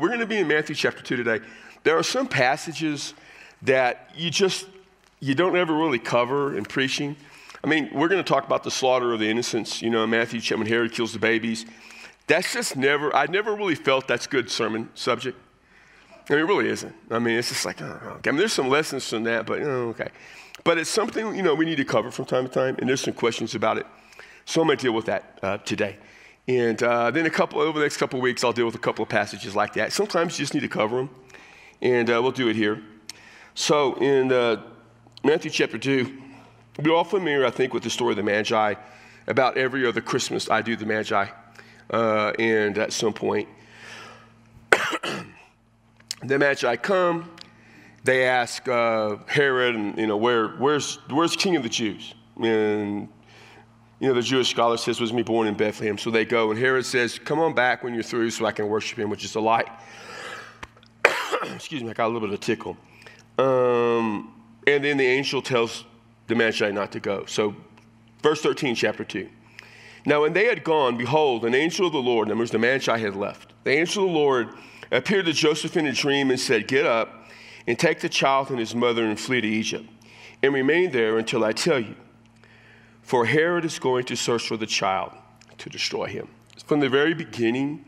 we're going to be in Matthew chapter 2 today. There are some passages that you just you don't ever really cover in preaching. I mean, we're going to talk about the slaughter of the innocents, you know, Matthew chapter when Herod kills the babies. That's just never, I never really felt that's good sermon subject. I mean, it really isn't. I mean, it's just like, oh, okay. I mean, there's some lessons from that, but oh, okay. But it's something, you know, we need to cover from time to time, and there's some questions about it. So I'm going to deal with that uh, today. And uh, then a couple, over the next couple weeks, I'll deal with a couple of passages like that. Sometimes you just need to cover them, and uh, we'll do it here. So in uh, Matthew chapter 2, we're all familiar, I think, with the story of the Magi. About every other Christmas, I do the Magi. Uh, and at some point, the Magi come. They ask uh, Herod, and you know, where, where's, where's King of the Jews? And you know, the Jewish scholar says, was me born in Bethlehem. So they go, and Herod says, come on back when you're through so I can worship him, which is a lie. Excuse me, I got a little bit of a tickle. Um, and then the angel tells the Magi not to go. So, verse 13, chapter 2. Now, when they had gone, behold, an angel of the Lord, in other words, the Magi had left. The angel of the Lord appeared to Joseph in a dream and said, Get up and take the child and his mother and flee to Egypt, and remain there until I tell you. For Herod is going to search for the child to destroy him. From the very beginning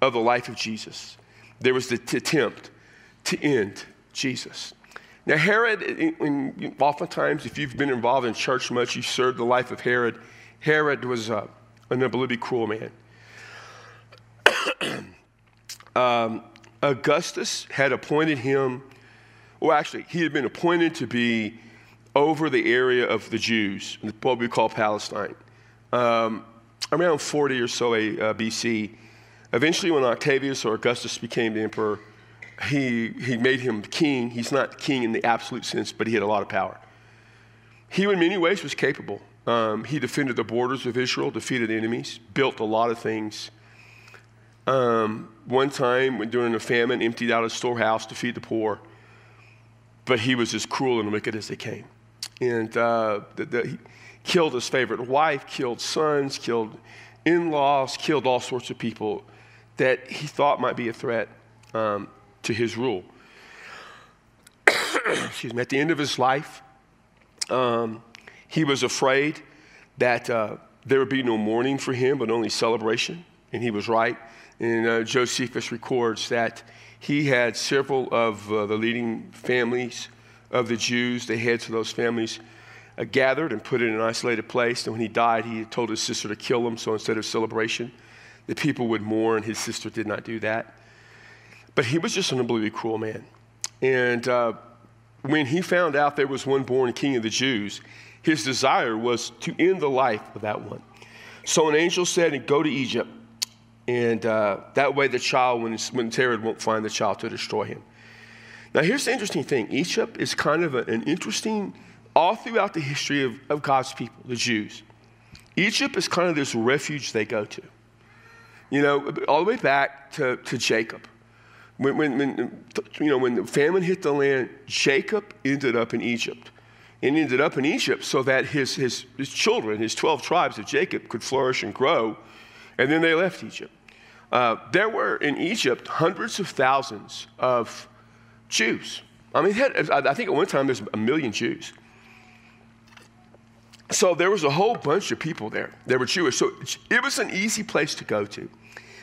of the life of Jesus, there was the attempt to end Jesus. Now, Herod, oftentimes, if you've been involved in church much, you've served the life of Herod. Herod was uh, an unbelievably cruel man. um, Augustus had appointed him, well, actually, he had been appointed to be over the area of the Jews, what we call Palestine, um, around 40 or so uh, BC. Eventually, when Octavius or Augustus became the emperor, he, he made him king. He's not king in the absolute sense, but he had a lot of power. He, in many ways, was capable. Um, he defended the borders of Israel, defeated enemies, built a lot of things. Um, one time, when during a famine, emptied out a storehouse to feed the poor. But he was as cruel and wicked as they came. And uh, the, the, he killed his favorite wife, killed sons, killed in laws, killed all sorts of people that he thought might be a threat. Um, to his rule. Excuse me. At the end of his life, um, he was afraid that uh, there would be no mourning for him, but only celebration. And he was right. And uh, Josephus records that he had several of uh, the leading families of the Jews, the heads of those families, uh, gathered and put in an isolated place. And when he died, he told his sister to kill him. So instead of celebration, the people would mourn. His sister did not do that. But he was just an unbelievably cruel man. And uh, when he found out there was one born king of the Jews, his desire was to end the life of that one. So an angel said, Go to Egypt. And uh, that way the child, when, when Herod won't find the child to destroy him. Now, here's the interesting thing Egypt is kind of an interesting, all throughout the history of, of God's people, the Jews. Egypt is kind of this refuge they go to. You know, all the way back to, to Jacob. When, when, when, you know, when the famine hit the land, Jacob ended up in Egypt. And ended up in Egypt so that his, his, his children, his 12 tribes of Jacob, could flourish and grow. And then they left Egypt. Uh, there were in Egypt hundreds of thousands of Jews. I mean, I think at one time there's a million Jews. So there was a whole bunch of people there. They were Jewish. So it was an easy place to go to.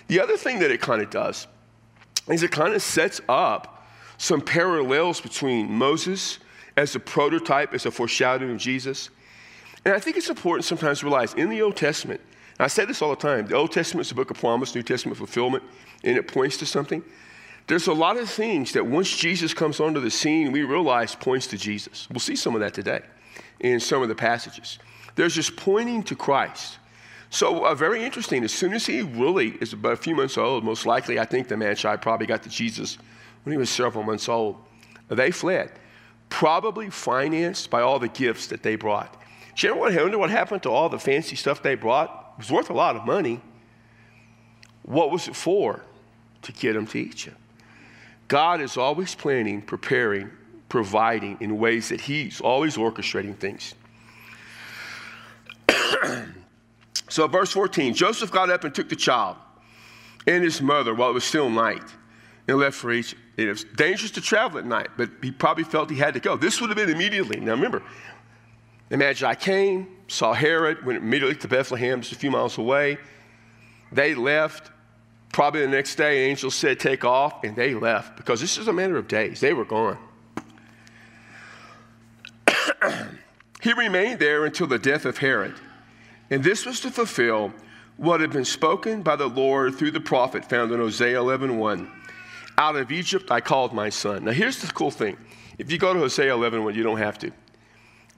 The other thing that it kind of does is it kind of sets up some parallels between Moses as a prototype, as a foreshadowing of Jesus. And I think it's important sometimes to realize in the Old Testament, I say this all the time the Old Testament is a book of promise, New Testament fulfillment, and it points to something. There's a lot of things that once Jesus comes onto the scene, we realize points to Jesus. We'll see some of that today in some of the passages. There's just pointing to Christ. So, uh, very interesting. As soon as he really is about a few months old, most likely, I think the Magi probably got to Jesus when he was several months old. They fled, probably financed by all the gifts that they brought. Do you ever wonder what happened to all the fancy stuff they brought? It was worth a lot of money. What was it for? To get them to Egypt. God is always planning, preparing, providing in ways that He's always orchestrating things. So, verse 14 Joseph got up and took the child and his mother while it was still night and left for Egypt. It was dangerous to travel at night, but he probably felt he had to go. This would have been immediately. Now remember, the Magi came, saw Herod, went immediately to Bethlehem, just a few miles away. They left. Probably the next day, angels said, Take off, and they left because this is a matter of days. They were gone. he remained there until the death of Herod. And this was to fulfill what had been spoken by the Lord through the prophet found in Hosea 11:1. Out of Egypt I called my son. Now here's the cool thing. If you go to Hosea 11:1, you don't have to.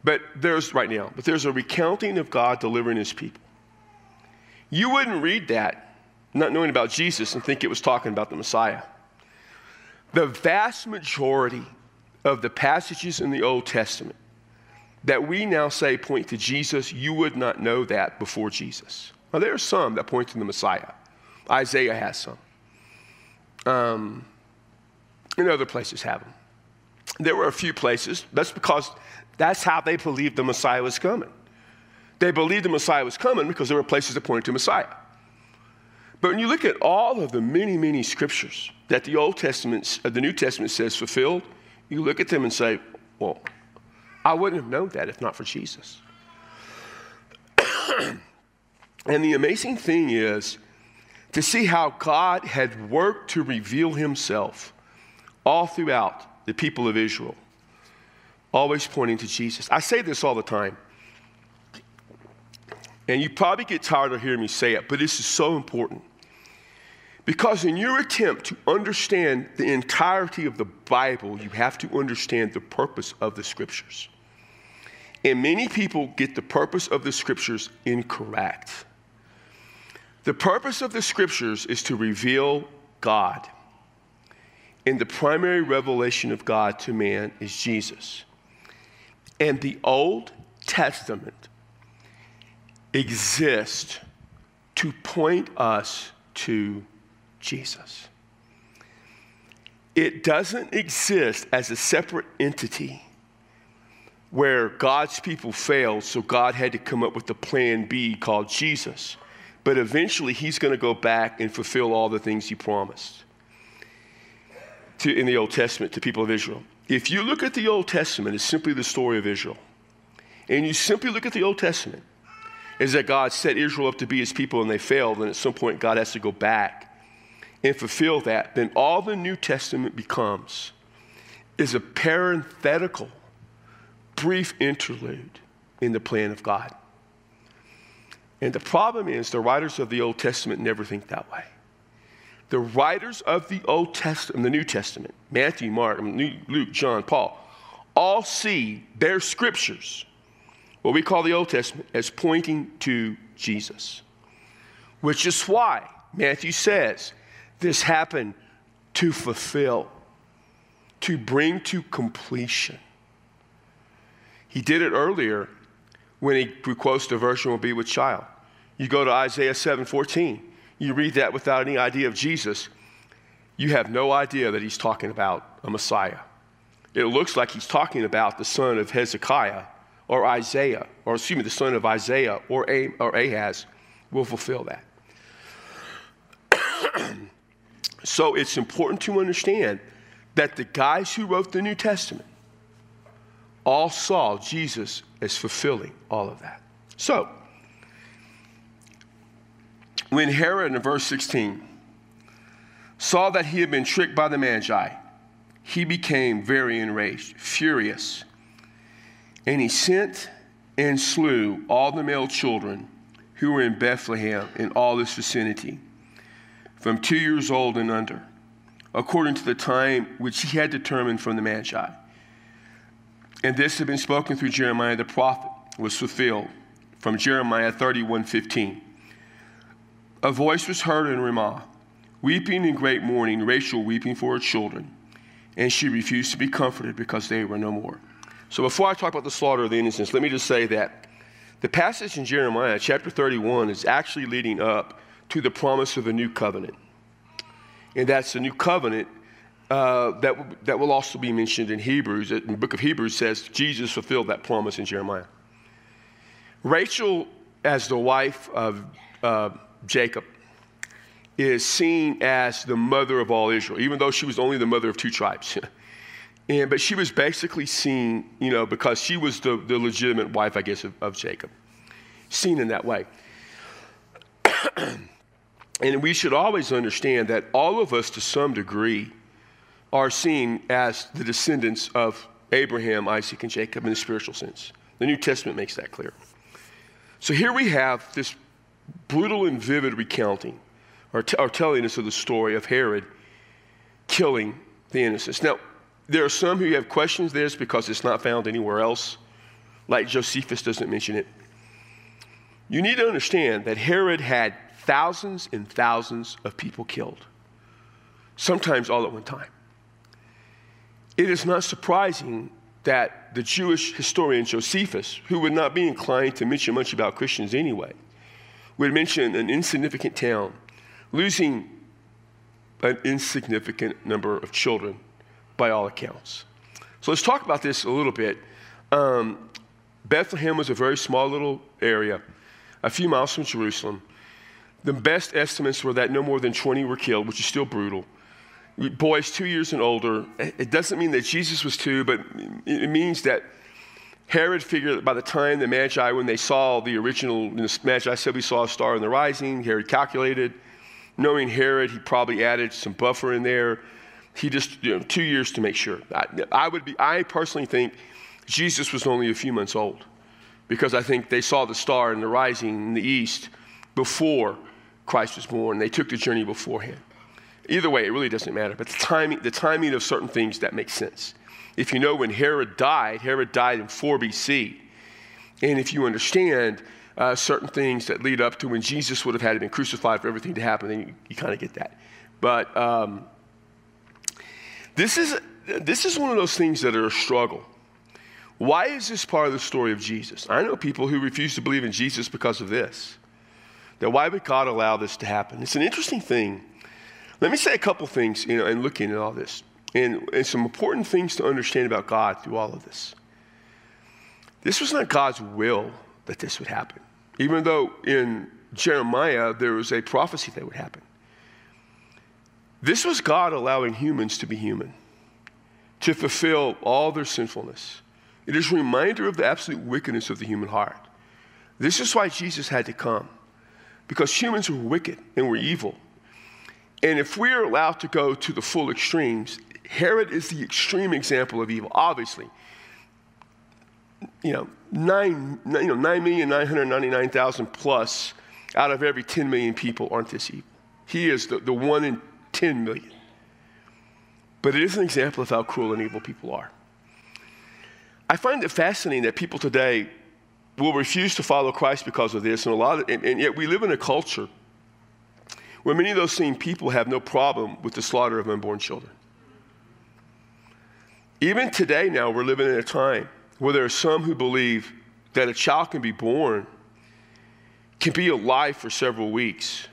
But there's right now, but there's a recounting of God delivering his people. You wouldn't read that not knowing about Jesus and think it was talking about the Messiah. The vast majority of the passages in the Old Testament that we now say point to Jesus, you would not know that before Jesus. Now, there are some that point to the Messiah. Isaiah has some. Um, and other places have them. There were a few places. That's because that's how they believed the Messiah was coming. They believed the Messiah was coming because there were places that pointed to Messiah. But when you look at all of the many, many scriptures that the Old Testament, uh, the New Testament says fulfilled, you look at them and say, well, I wouldn't have known that if not for Jesus. and the amazing thing is to see how God had worked to reveal himself all throughout the people of Israel, always pointing to Jesus. I say this all the time. And you probably get tired of hearing me say it, but this is so important. Because in your attempt to understand the entirety of the Bible, you have to understand the purpose of the scriptures. And many people get the purpose of the scriptures incorrect. The purpose of the scriptures is to reveal God. And the primary revelation of God to man is Jesus. And the Old Testament exists to point us to Jesus. It doesn't exist as a separate entity where God's people failed, so God had to come up with a plan B called Jesus. But eventually, he's going to go back and fulfill all the things he promised to, in the Old Testament to people of Israel. If you look at the Old Testament, it's simply the story of Israel. And you simply look at the Old Testament, is that God set Israel up to be his people and they failed, and at some point, God has to go back and fulfill that, then all the New Testament becomes is a parenthetical, brief interlude in the plan of God. And the problem is, the writers of the Old Testament never think that way. The writers of the Old Testament, the New Testament, Matthew, Mark, Luke, John, Paul, all see their scriptures, what we call the Old Testament, as pointing to Jesus. Which is why Matthew says, this happened to fulfill, to bring to completion. He did it earlier when he quotes the virgin will be with child. You go to Isaiah 7:14. You read that without any idea of Jesus. You have no idea that he's talking about a Messiah. It looks like he's talking about the son of Hezekiah or Isaiah, or excuse me, the son of Isaiah or, or Ahaz will fulfill that. So it's important to understand that the guys who wrote the New Testament all saw Jesus as fulfilling all of that. So, when Herod in verse 16 saw that he had been tricked by the Magi, he became very enraged, furious, and he sent and slew all the male children who were in Bethlehem and all this vicinity from two years old and under, according to the time which he had determined from the Magi. And this had been spoken through Jeremiah the prophet, was fulfilled from Jeremiah 31 15. A voice was heard in Ramah, weeping in great mourning, Rachel weeping for her children, and she refused to be comforted because they were no more. So before I talk about the slaughter of the innocents, let me just say that the passage in Jeremiah, chapter 31, is actually leading up to the promise of a new covenant. And that's the new covenant uh, that, that will also be mentioned in Hebrews. The book of Hebrews says Jesus fulfilled that promise in Jeremiah. Rachel, as the wife of uh, Jacob, is seen as the mother of all Israel, even though she was only the mother of two tribes. and, but she was basically seen, you know, because she was the, the legitimate wife, I guess, of, of Jacob, seen in that way. and we should always understand that all of us, to some degree, are seen as the descendants of Abraham, Isaac, and Jacob in the spiritual sense. The New Testament makes that clear. So here we have this brutal and vivid recounting or, t- or telling us of the story of Herod killing the innocents. Now, there are some who have questions this because it's not found anywhere else, like Josephus doesn't mention it. You need to understand that Herod had thousands and thousands of people killed, sometimes all at one time. It is not surprising that the Jewish historian Josephus, who would not be inclined to mention much about Christians anyway, would mention an insignificant town losing an insignificant number of children by all accounts. So let's talk about this a little bit. Um, Bethlehem was a very small little area, a few miles from Jerusalem. The best estimates were that no more than 20 were killed, which is still brutal. Boys two years and older. It doesn't mean that Jesus was two, but it means that Herod figured that by the time the Magi, when they saw the original, the Magi said we saw a star in the rising, Herod calculated. Knowing Herod, he probably added some buffer in there. He just, you know, two years to make sure. I, I would be, I personally think Jesus was only a few months old because I think they saw the star in the rising in the east before Christ was born. They took the journey beforehand. Either way, it really doesn't matter. But the timing, the timing of certain things, that makes sense. If you know when Herod died, Herod died in 4 BC. And if you understand uh, certain things that lead up to when Jesus would have had to been crucified for everything to happen, then you, you kind of get that. But um, this, is, this is one of those things that are a struggle. Why is this part of the story of Jesus? I know people who refuse to believe in Jesus because of this. That why would God allow this to happen? It's an interesting thing. Let me say a couple things, you know, in looking at all this, and, and some important things to understand about God through all of this. This was not God's will that this would happen, even though in Jeremiah there was a prophecy that would happen. This was God allowing humans to be human, to fulfill all their sinfulness. It is a reminder of the absolute wickedness of the human heart. This is why Jesus had to come because humans were wicked and we're evil. And if we're allowed to go to the full extremes, Herod is the extreme example of evil, obviously. You know, 9, you know, 9,999,000 plus out of every 10 million people aren't this evil. He is the, the one in 10 million. But it is an example of how cruel and evil people are. I find it fascinating that people today will refuse to follow Christ because of this, and a lot of, and, and yet we live in a culture where many of those same people have no problem with the slaughter of unborn children. Even today, now, we're living in a time where there are some who believe that a child can be born, can be alive for several weeks.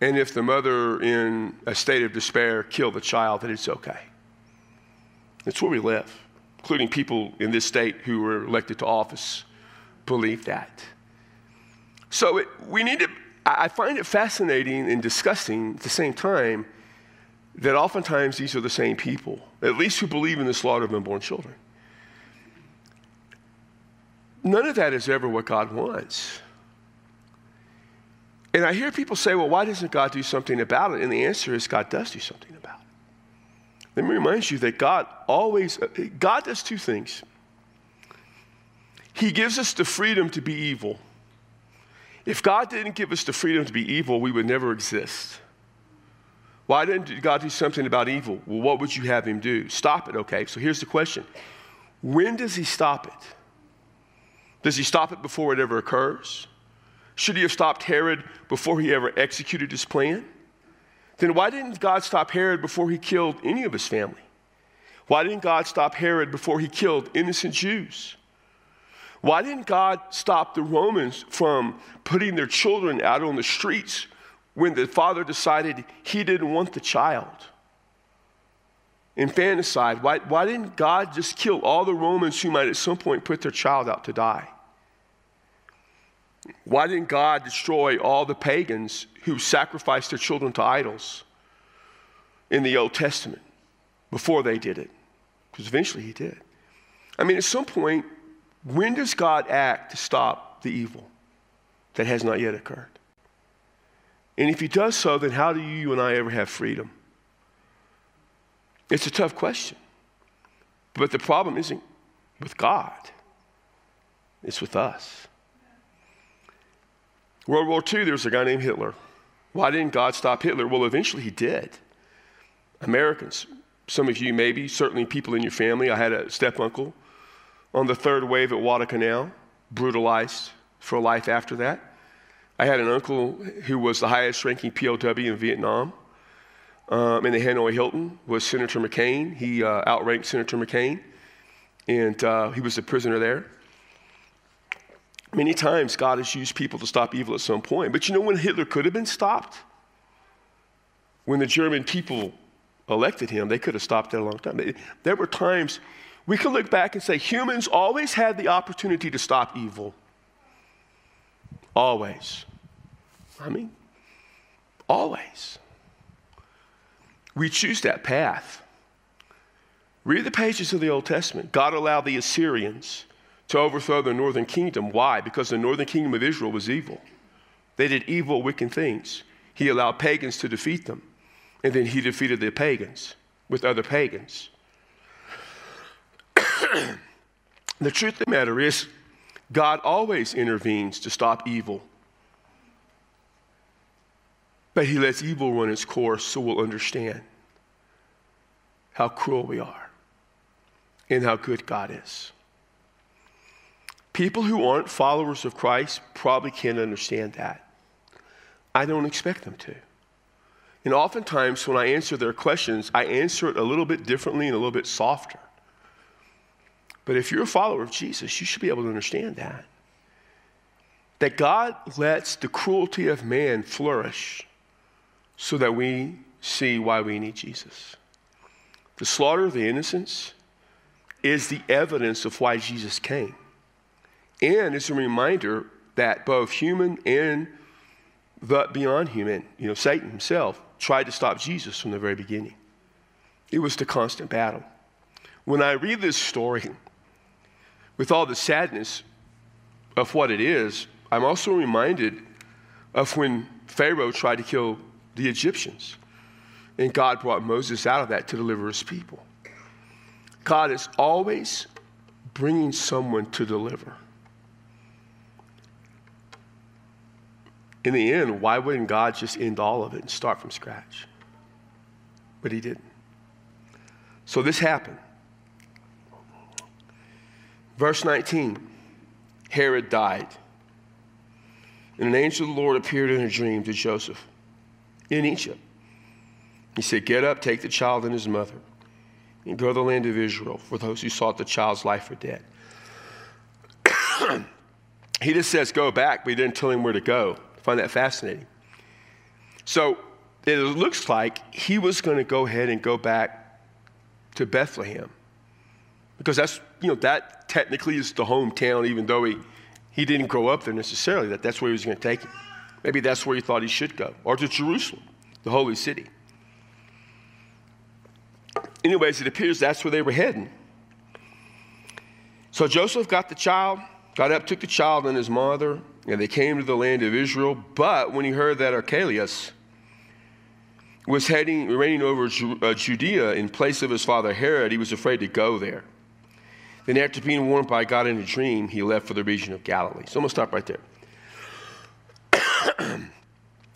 And if the mother, in a state of despair, kill the child, that it's okay. That's where we live including people in this state who were elected to office, believe that. So it, we need to, I find it fascinating and disgusting at the same time that oftentimes these are the same people, at least who believe in the slaughter of unborn children. None of that is ever what God wants. And I hear people say, well, why doesn't God do something about it? And the answer is God does do something. Let me remind you that God always, uh, God does two things. He gives us the freedom to be evil. If God didn't give us the freedom to be evil, we would never exist. Why didn't God do something about evil? Well, what would you have him do? Stop it, okay? So here's the question When does he stop it? Does he stop it before it ever occurs? Should he have stopped Herod before he ever executed his plan? Then why didn't God stop Herod before he killed any of his family? Why didn't God stop Herod before he killed innocent Jews? Why didn't God stop the Romans from putting their children out on the streets when the father decided he didn't want the child? Infanticide. Why, why didn't God just kill all the Romans who might at some point put their child out to die? Why didn't God destroy all the pagans who sacrificed their children to idols in the Old Testament before they did it? Because eventually he did. I mean, at some point, when does God act to stop the evil that has not yet occurred? And if he does so, then how do you and I ever have freedom? It's a tough question. But the problem isn't with God, it's with us. World War II, there was a guy named Hitler. Why didn't God stop Hitler? Well, eventually he did. Americans, some of you maybe, certainly people in your family. I had a step uncle on the third wave at Guadalcanal, brutalized for life after that. I had an uncle who was the highest ranking POW in Vietnam. Um, in the Hanoi Hilton was Senator McCain. He uh, outranked Senator McCain, and uh, he was a prisoner there. Many times God has used people to stop evil at some point. But you know when Hitler could have been stopped? When the German people elected him, they could have stopped that a long time. There were times we could look back and say humans always had the opportunity to stop evil. Always. I mean, always. We choose that path. Read the pages of the Old Testament. God allowed the Assyrians to overthrow the northern kingdom. Why? Because the northern kingdom of Israel was evil. They did evil, wicked things. He allowed pagans to defeat them, and then he defeated the pagans with other pagans. the truth of the matter is, God always intervenes to stop evil. But he lets evil run its course so we'll understand how cruel we are and how good God is. People who aren't followers of Christ probably can't understand that. I don't expect them to. And oftentimes, when I answer their questions, I answer it a little bit differently and a little bit softer. But if you're a follower of Jesus, you should be able to understand that. That God lets the cruelty of man flourish so that we see why we need Jesus. The slaughter of the innocents is the evidence of why Jesus came. And it's a reminder that both human and the beyond human, you know, Satan himself, tried to stop Jesus from the very beginning. It was the constant battle. When I read this story, with all the sadness of what it is, I'm also reminded of when Pharaoh tried to kill the Egyptians. And God brought Moses out of that to deliver his people. God is always bringing someone to deliver. In the end, why wouldn't God just end all of it and start from scratch? But he didn't. So this happened. Verse 19 Herod died. And an angel of the Lord appeared in a dream to Joseph in Egypt. He said, Get up, take the child and his mother, and go to the land of Israel, for those who sought the child's life are dead. he just says, Go back, but he didn't tell him where to go. Find that fascinating. So it looks like he was going to go ahead and go back to Bethlehem because that's, you know, that technically is the hometown, even though he, he didn't grow up there necessarily, that that's where he was going to take him. Maybe that's where he thought he should go, or to Jerusalem, the holy city. Anyways, it appears that's where they were heading. So Joseph got the child, got up, took the child and his mother, and they came to the land of Israel. But when he heard that Archelaus was heading, reigning over uh, Judea in place of his father Herod, he was afraid to go there. Then, after being warned by God in a dream, he left for the region of Galilee. So I'm going to stop right there.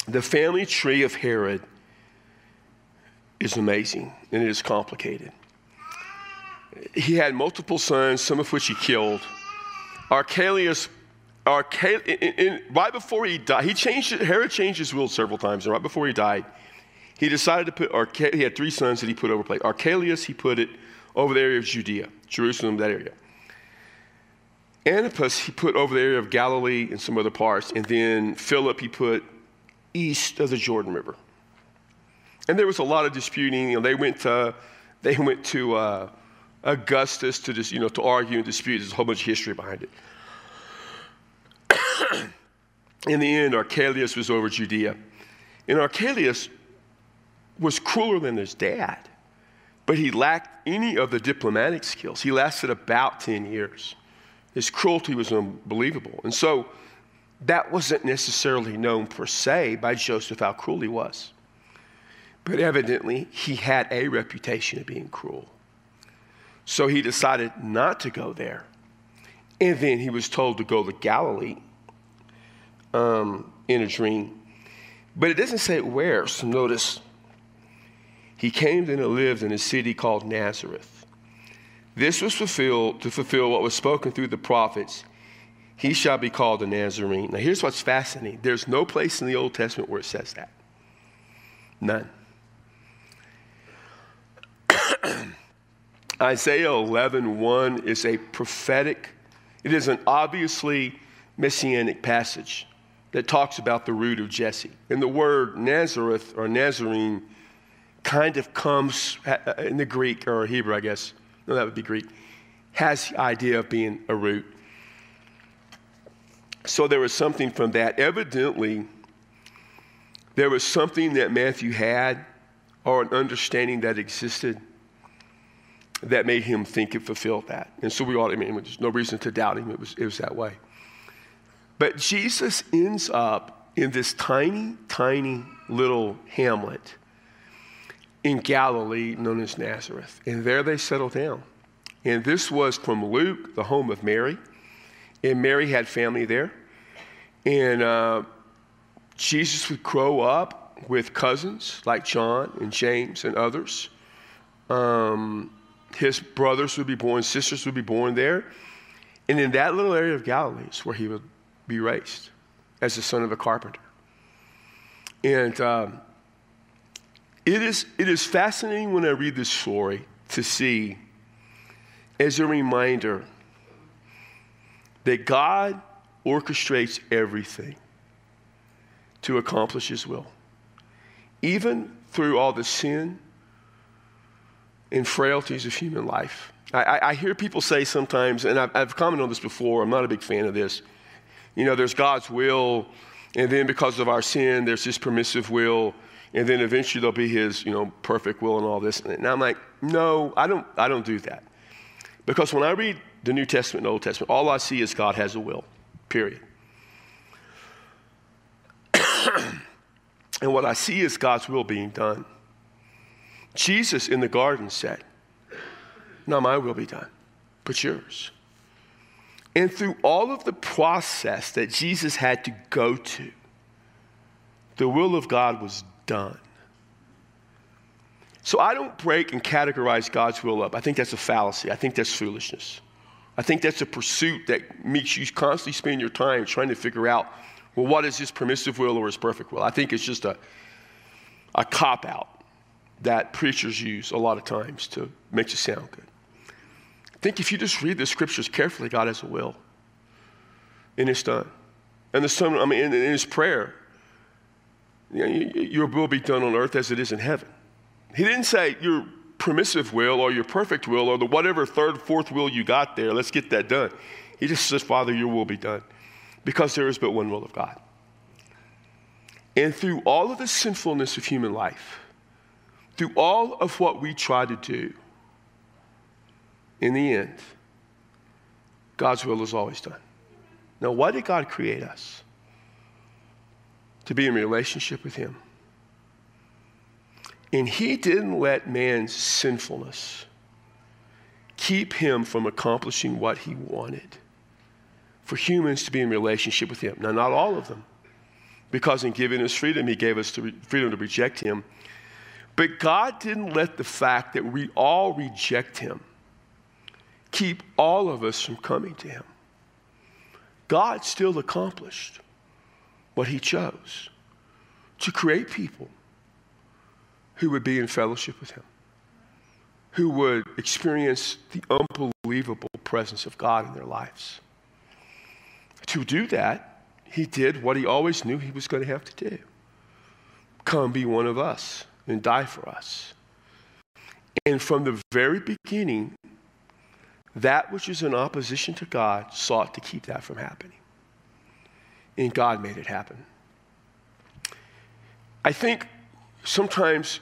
the family tree of Herod is amazing and it is complicated. He had multiple sons, some of which he killed. Archelaus, Archel, in, in, right before he died, he changed, Herod changed his will several times, and right before he died, he decided to put, Arche- he had three sons that he put over place. Archelaus, he put it over the area of Judea, Jerusalem, that area. Antipas, he put over the area of Galilee and some other parts. And then Philip, he put east of the Jordan River. And there was a lot of disputing. You know, they went to, they went to uh, Augustus to just, you know, to argue and dispute. There's a whole bunch of history behind it. In the end, Archelaus was over Judea. And Archelaus was crueler than his dad, but he lacked any of the diplomatic skills. He lasted about 10 years. His cruelty was unbelievable. And so that wasn't necessarily known per se by Joseph how cruel he was. But evidently, he had a reputation of being cruel. So he decided not to go there. And then he was told to go to Galilee um, in a dream. But it doesn't say where, so notice. He came and lived in a city called Nazareth. This was fulfilled to fulfill what was spoken through the prophets. He shall be called a Nazarene. Now, here's what's fascinating there's no place in the Old Testament where it says that. None. Isaiah 11, 1 is a prophetic, it is an obviously messianic passage that talks about the root of Jesse. And the word Nazareth or Nazarene kind of comes uh, in the Greek or Hebrew, I guess. No, that would be Greek. Has the idea of being a root. So there was something from that. Evidently, there was something that Matthew had or an understanding that existed that made him think it fulfilled that. And so we ought, I mean, there's no reason to doubt him. It was, it was that way. But Jesus ends up in this tiny, tiny little hamlet in Galilee known as Nazareth. And there they settled down. And this was from Luke, the home of Mary. And Mary had family there. And uh, Jesus would grow up with cousins like John and James and others. Um, his brothers would be born, sisters would be born there. And in that little area of Galilee is where he would be raised as the son of a carpenter. And um, it, is, it is fascinating when I read this story to see as a reminder that God orchestrates everything to accomplish his will. Even through all the sin and frailties of human life. I, I hear people say sometimes, and I've, I've commented on this before, I'm not a big fan of this. You know, there's God's will, and then because of our sin, there's His permissive will, and then eventually there'll be His, you know, perfect will and all this. And I'm like, no, I don't, I don't do that. Because when I read the New Testament and Old Testament, all I see is God has a will, period. and what I see is God's will being done. Jesus in the garden said, Not my will be done, but yours. And through all of the process that Jesus had to go to, the will of God was done. So I don't break and categorize God's will up. I think that's a fallacy. I think that's foolishness. I think that's a pursuit that makes you constantly spend your time trying to figure out, well, what is his permissive will or his perfect will? I think it's just a, a cop out that preachers use a lot of times to make you sound good. I think if you just read the scriptures carefully, God has a will. And it's done. And the Son, I mean, in, in his prayer, you know, your will be done on earth as it is in heaven. He didn't say your permissive will or your perfect will or the whatever third, fourth will you got there, let's get that done. He just says, Father, your will be done. Because there is but one will of God. And through all of the sinfulness of human life, through all of what we try to do, in the end, God's will is always done. Now, why did God create us? To be in relationship with Him. And He didn't let man's sinfulness keep him from accomplishing what He wanted for humans to be in relationship with Him. Now, not all of them, because in giving us freedom, He gave us the freedom to reject Him but God didn't let the fact that we all reject Him keep all of us from coming to Him. God still accomplished what He chose to create people who would be in fellowship with Him, who would experience the unbelievable presence of God in their lives. To do that, He did what He always knew He was going to have to do come be one of us and die for us. And from the very beginning, that which is in opposition to God sought to keep that from happening. and God made it happen. I think sometimes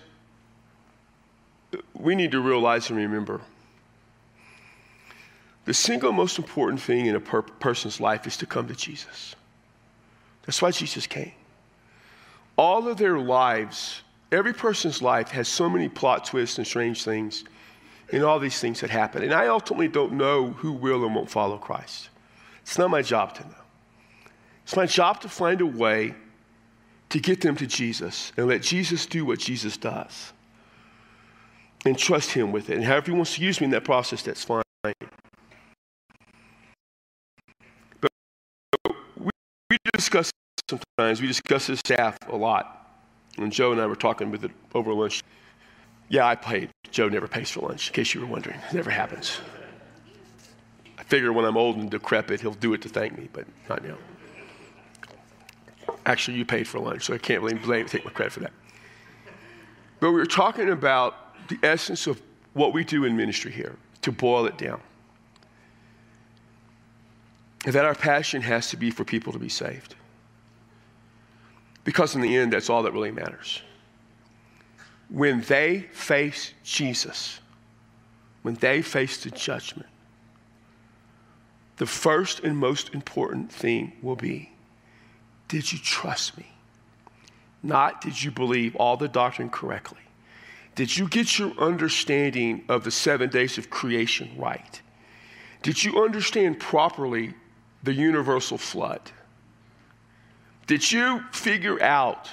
we need to realize and remember the single most important thing in a per- person's life is to come to Jesus. That's why Jesus came. All of their lives, every person's life has so many plot twists and strange things and all these things that happen. And I ultimately don't know who will and won't follow Christ. It's not my job to know. It's my job to find a way to get them to Jesus and let Jesus do what Jesus does and trust Him with it. And however He wants to use me in that process, that's fine. But we, we discuss sometimes, we discuss this staff a lot. And Joe and I were talking with it over lunch. Yeah, I paid. Joe never pays for lunch, in case you were wondering. It never happens. I figure when I'm old and decrepit, he'll do it to thank me, but not now. Actually, you paid for lunch, so I can't blame, blame take my credit for that. But we were talking about the essence of what we do in ministry here, to boil it down. And that our passion has to be for people to be saved. Because in the end, that's all that really matters. When they face Jesus, when they face the judgment, the first and most important thing will be did you trust me? Not did you believe all the doctrine correctly? Did you get your understanding of the seven days of creation right? Did you understand properly the universal flood? Did you figure out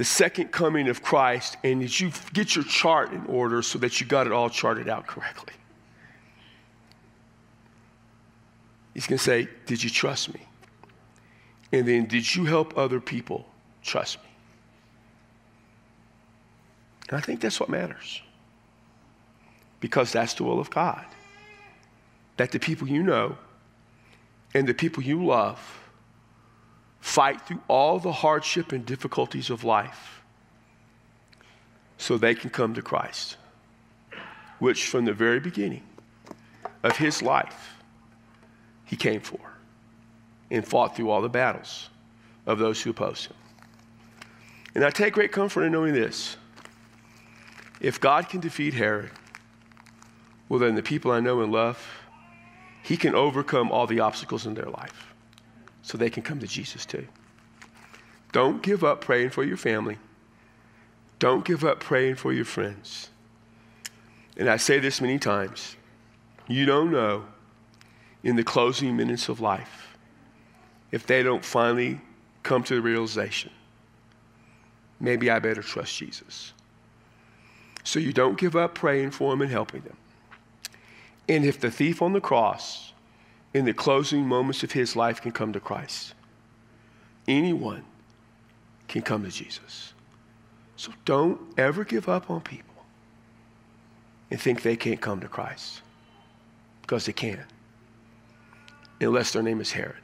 the second coming of Christ and did you get your chart in order so that you got it all charted out correctly? He's going to say, Did you trust me? And then, did you help other people trust me? And I think that's what matters. Because that's the will of God. That the people you know and the people you love fight through all the hardship and difficulties of life so they can come to Christ, which from the very beginning of his life, he came for and fought through all the battles of those who opposed him. And I take great comfort in knowing this. If God can defeat Herod, well, then the people I know and love, he can overcome all the obstacles in their life so they can come to Jesus too. Don't give up praying for your family. Don't give up praying for your friends. And I say this many times you don't know in the closing minutes of life if they don't finally come to the realization maybe I better trust Jesus. So you don't give up praying for them and helping them. And if the thief on the cross, in the closing moments of his life, can come to Christ, anyone can come to Jesus. So don't ever give up on people and think they can't come to Christ because they can, unless their name is Herod.